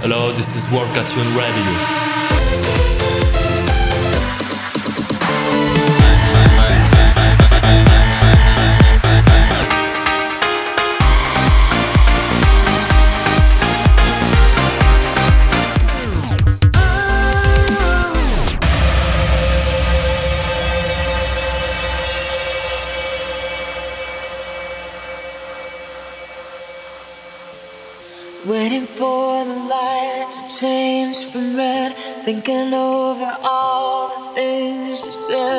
Hello, this is Workatune Radio. Thinking over all the things you said.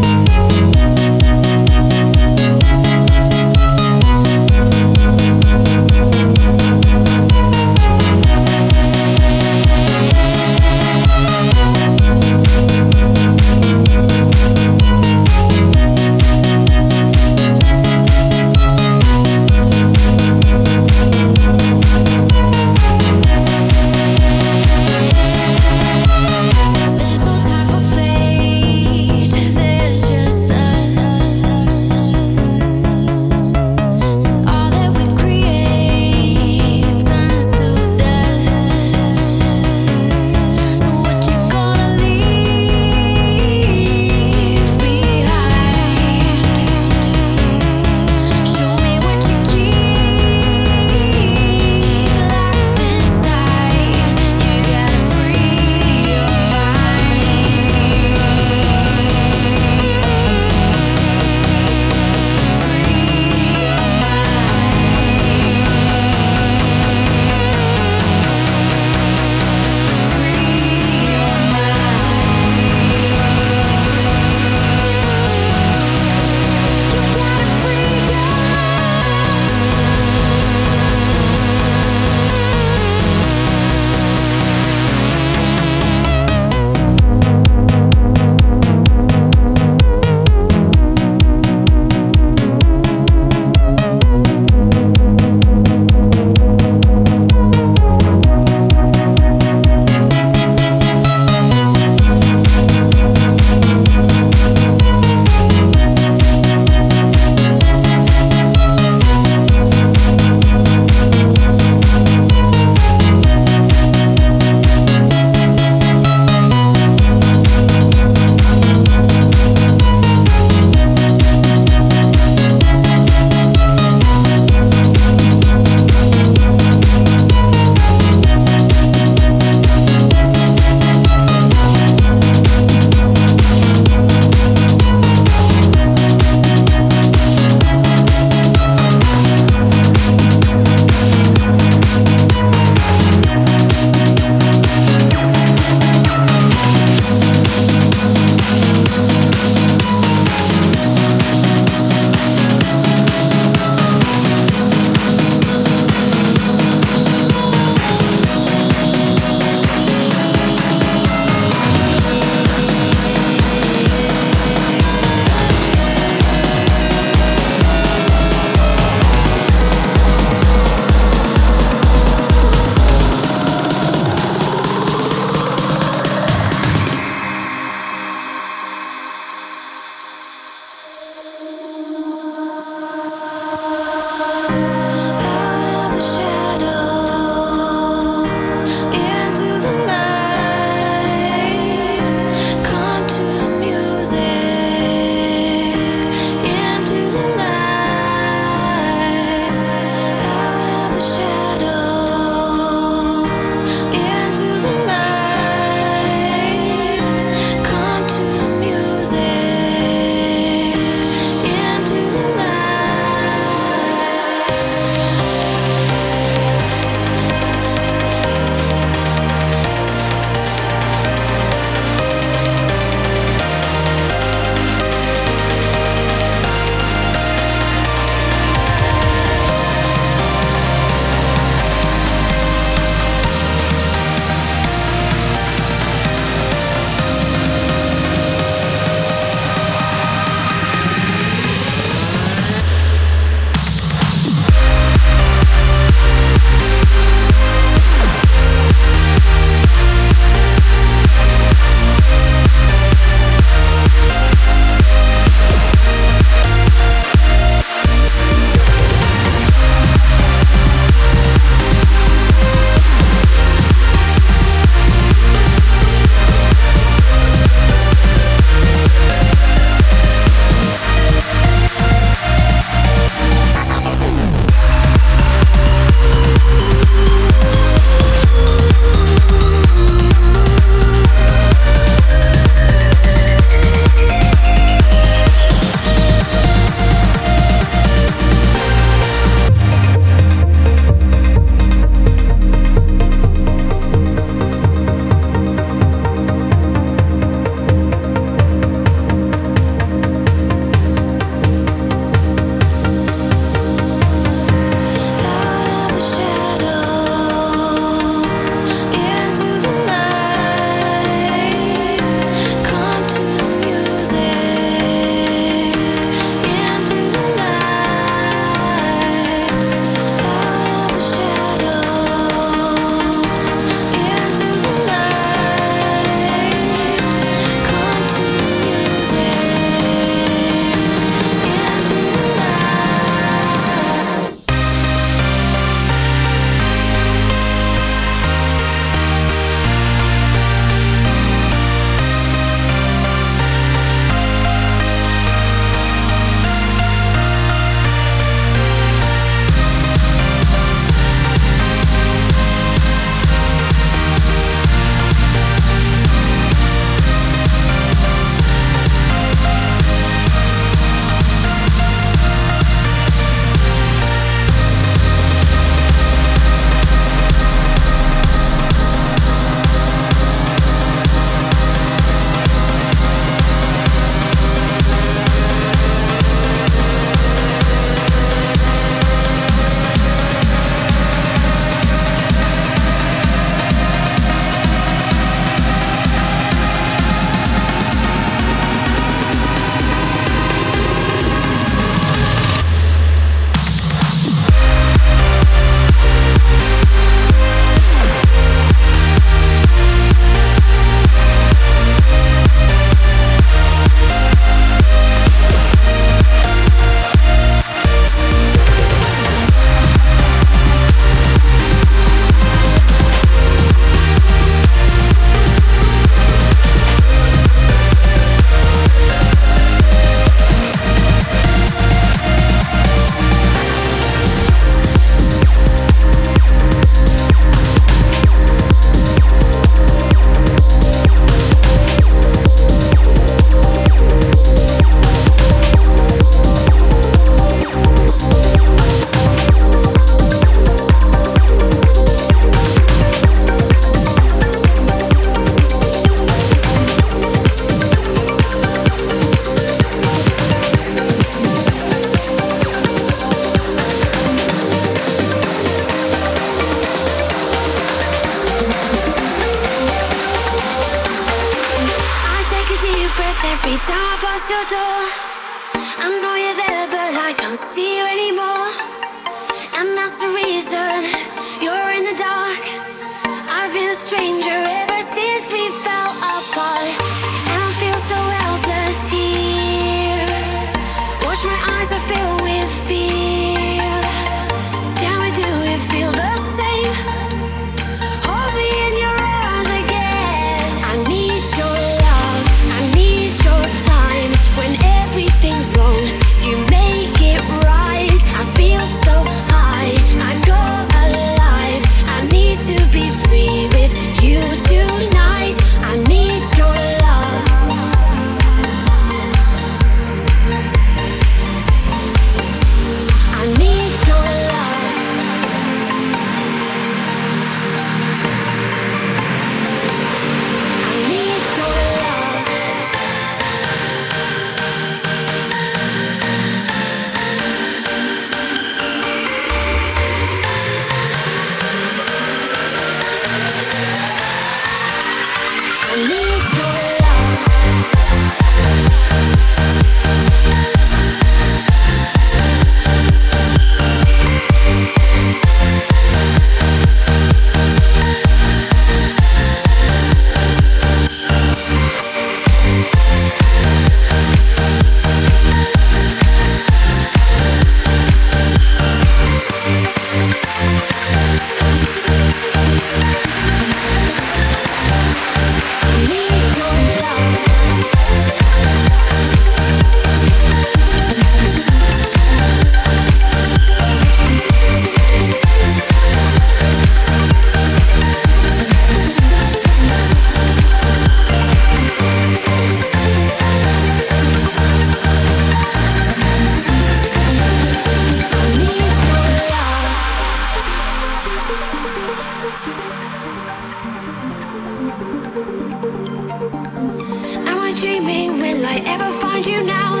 find you now.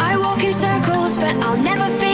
I walk in circles, but I'll never feel.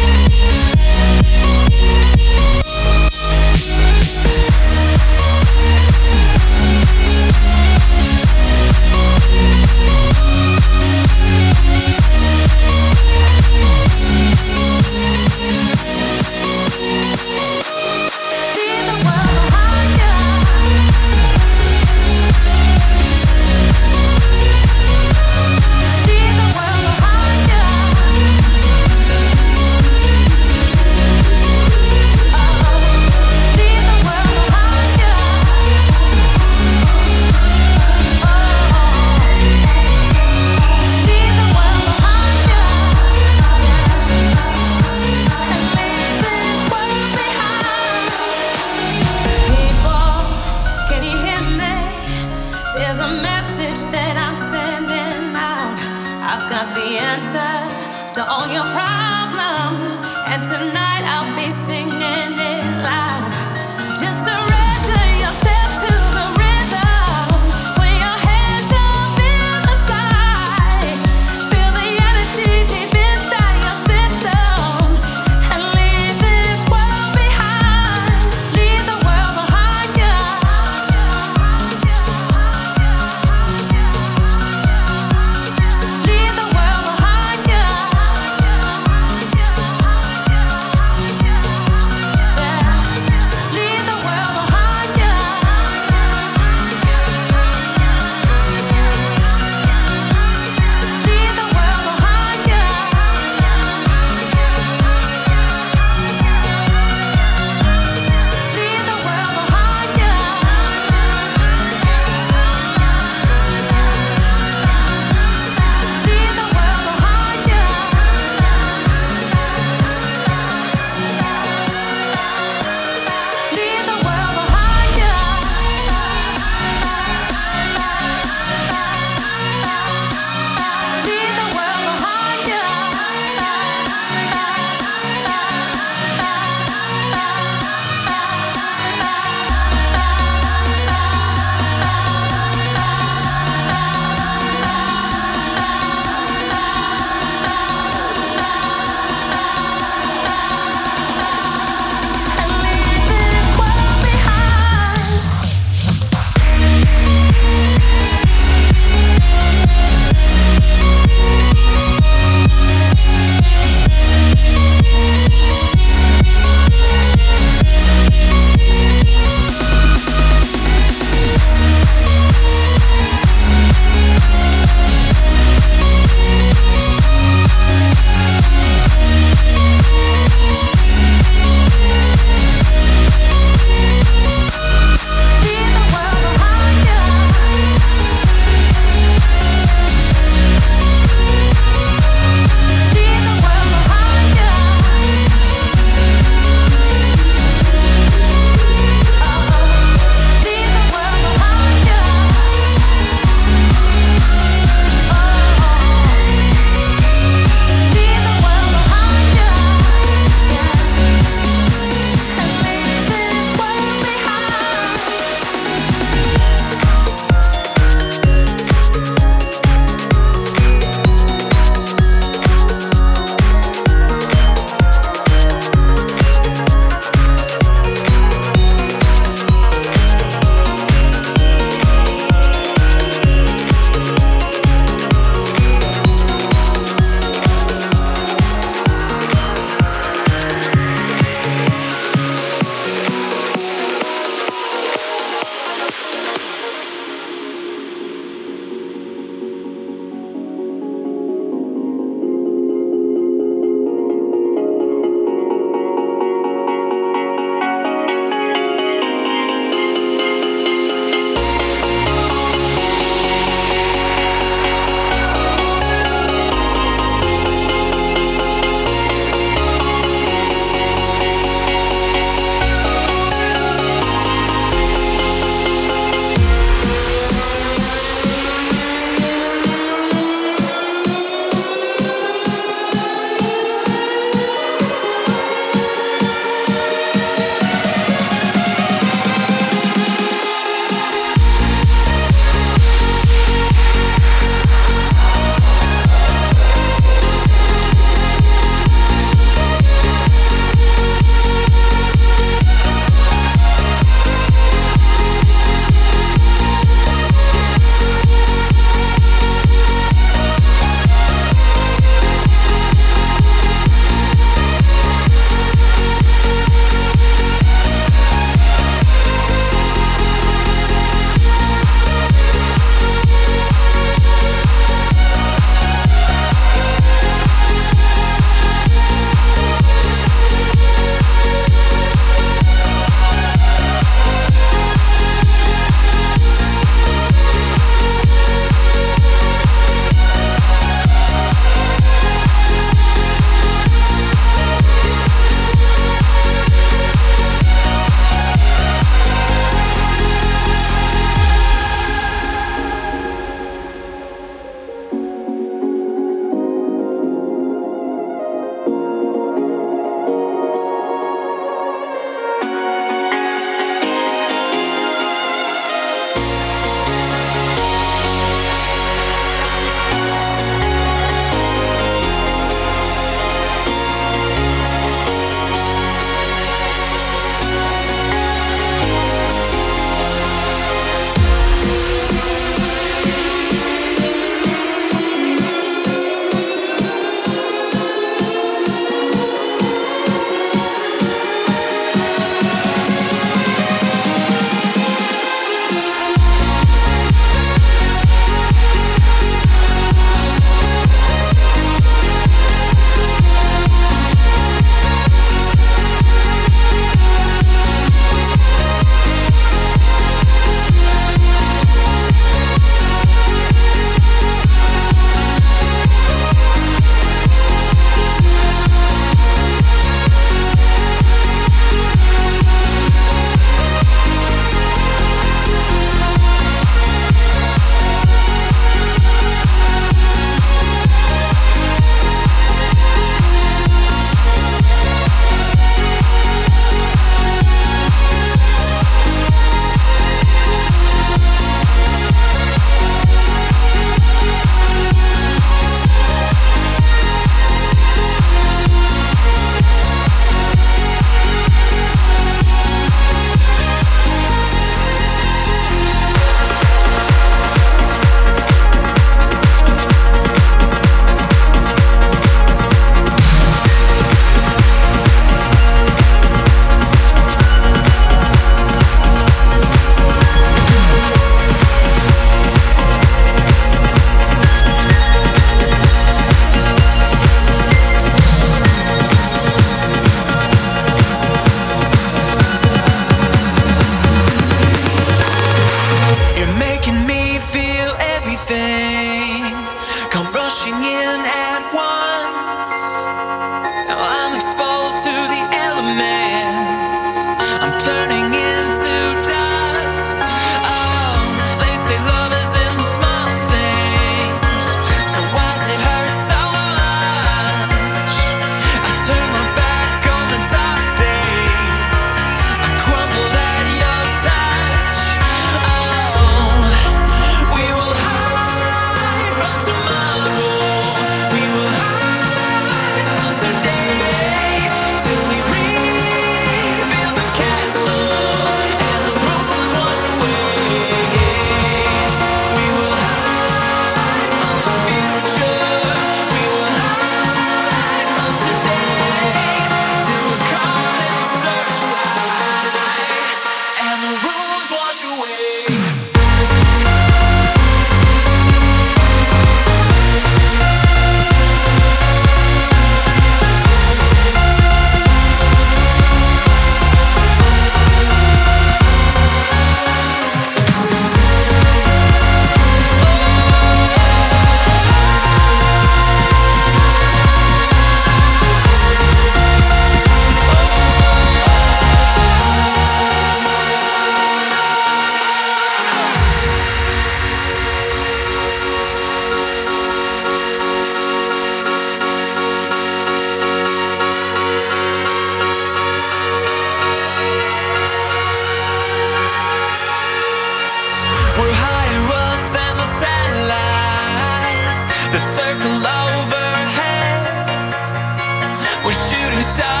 we're shooting stars.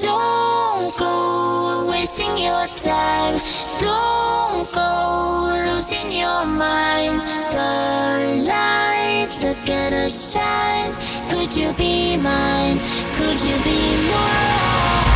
Don't go wasting your time. Don't go losing your mind. Starlight, look at us shine. Could you be mine? Could you be mine?